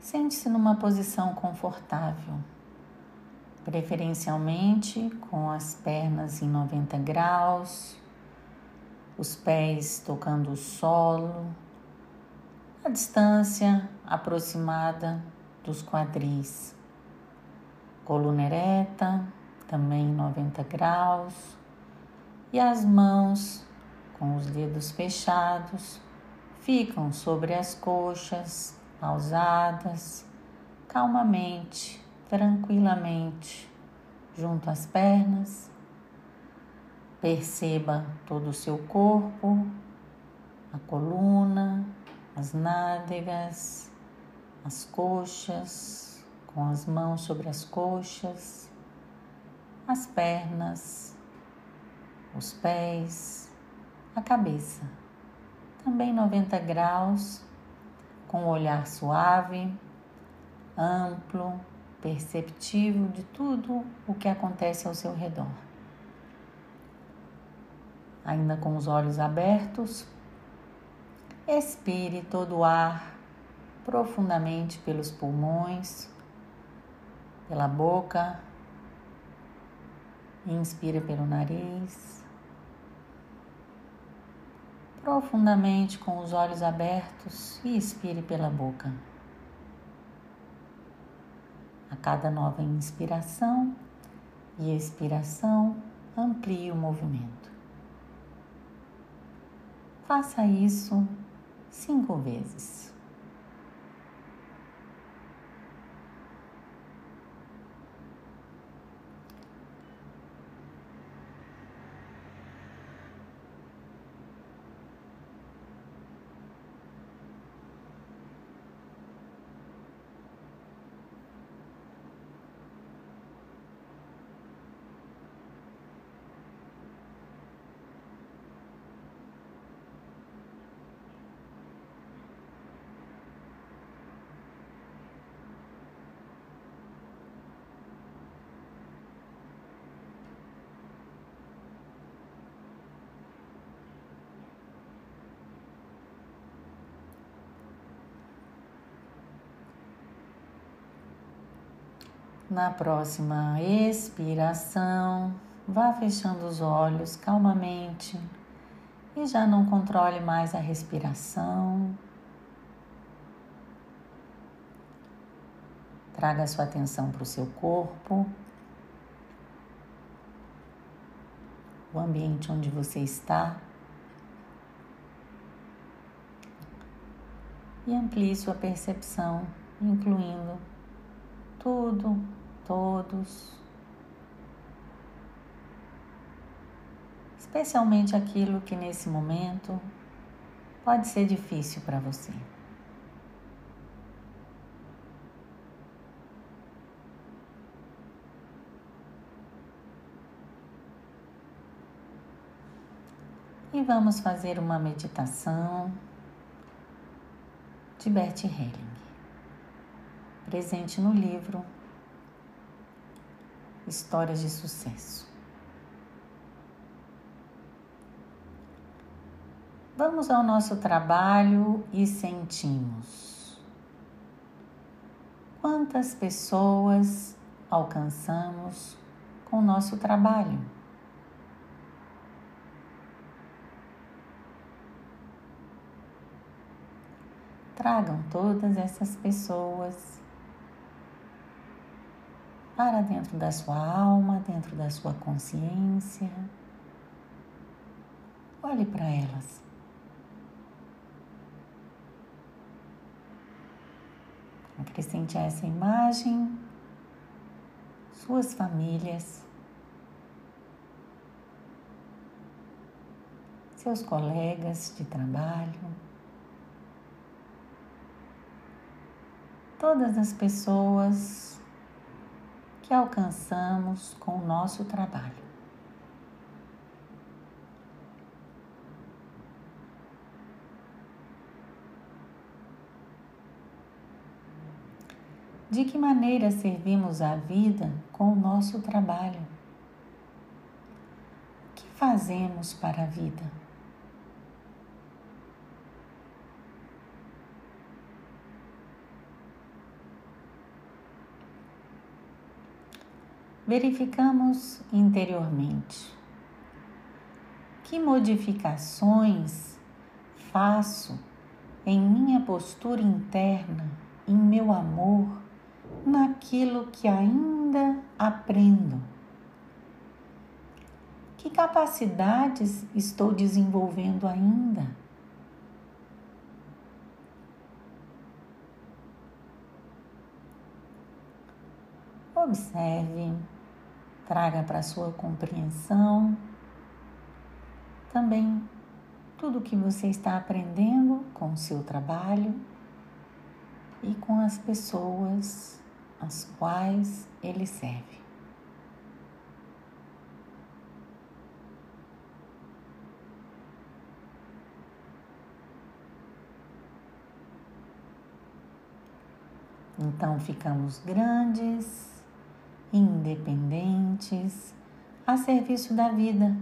Sente-se numa posição confortável, preferencialmente com as pernas em 90 graus, os pés tocando o solo, a distância aproximada dos quadris, coluna ereta, também em 90 graus, e as mãos com os dedos fechados ficam sobre as coxas, pausadas, calmamente, tranquilamente, junto às pernas. Perceba todo o seu corpo, a coluna, as nádegas, as coxas, com as mãos sobre as coxas, as pernas, os pés, a cabeça. Também 90 graus, com o olhar suave, amplo, perceptivo de tudo o que acontece ao seu redor. Ainda com os olhos abertos, expire todo o ar profundamente pelos pulmões, pela boca, inspira pelo nariz, profundamente com os olhos abertos e expire pela boca. A cada nova inspiração e expiração, amplie o movimento. Faça isso cinco vezes. Na próxima expiração, vá fechando os olhos calmamente e já não controle mais a respiração. Traga sua atenção para o seu corpo, o ambiente onde você está e amplie sua percepção, incluindo tudo todos, especialmente aquilo que nesse momento pode ser difícil para você. E vamos fazer uma meditação de Bert Helling, presente no livro histórias de sucesso. Vamos ao nosso trabalho e sentimos. Quantas pessoas alcançamos com o nosso trabalho? Tragam todas essas pessoas para dentro da sua alma, dentro da sua consciência. Olhe para elas. Acrescente a essa imagem suas famílias, seus colegas de trabalho, todas as pessoas que alcançamos com o nosso trabalho. De que maneira servimos a vida com o nosso trabalho? O que fazemos para a vida? Verificamos interiormente que modificações faço em minha postura interna, em meu amor, naquilo que ainda aprendo. Que capacidades estou desenvolvendo ainda? Observe, traga para sua compreensão também tudo o que você está aprendendo com o seu trabalho e com as pessoas às quais ele serve. Então ficamos grandes, independentes, a serviço da vida,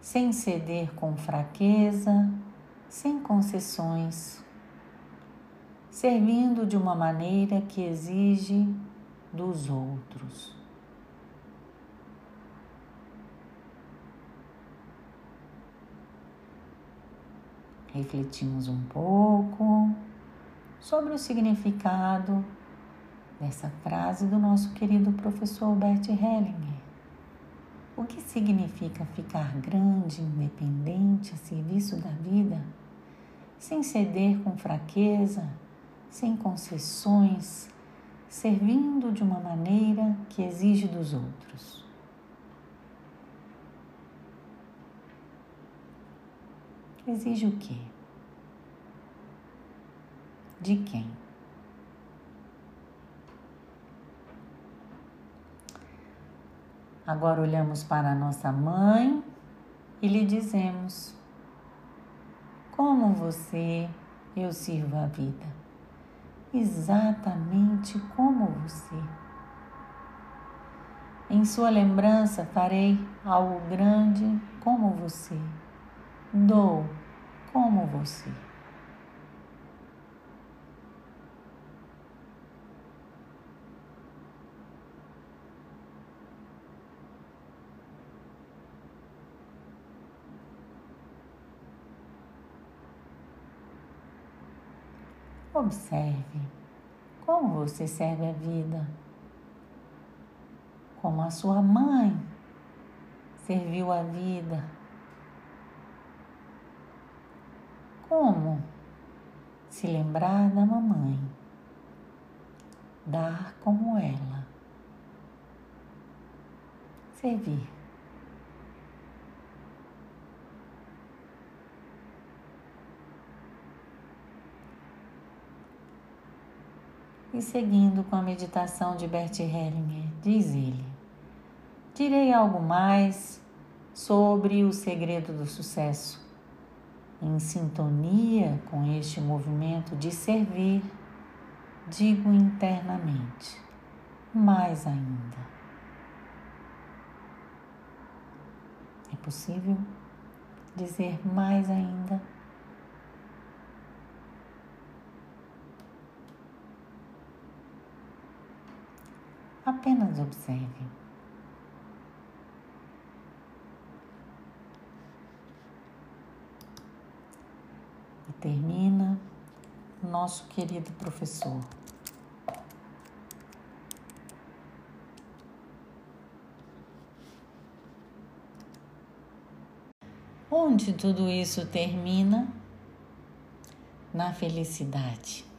sem ceder com fraqueza, sem concessões, servindo de uma maneira que exige dos outros. Refletimos um pouco sobre o significado dessa frase do nosso querido professor Albert Hellinger. O que significa ficar grande, independente, a serviço da vida, sem ceder com fraqueza, sem concessões, servindo de uma maneira que exige dos outros. Exige o quê? de quem? Agora olhamos para nossa mãe e lhe dizemos: Como você, eu sirvo a vida. Exatamente como você. Em sua lembrança farei algo grande como você. Dou como você. Observe como você serve a vida, como a sua mãe serviu a vida, como se lembrar da mamãe, dar como ela, servir. E seguindo com a meditação de Bert Hellinger, diz ele: Direi algo mais sobre o segredo do sucesso. Em sintonia com este movimento de servir, digo internamente, mais ainda. É possível dizer mais ainda? Apenas observe. E termina nosso querido professor. Onde tudo isso termina? Na felicidade.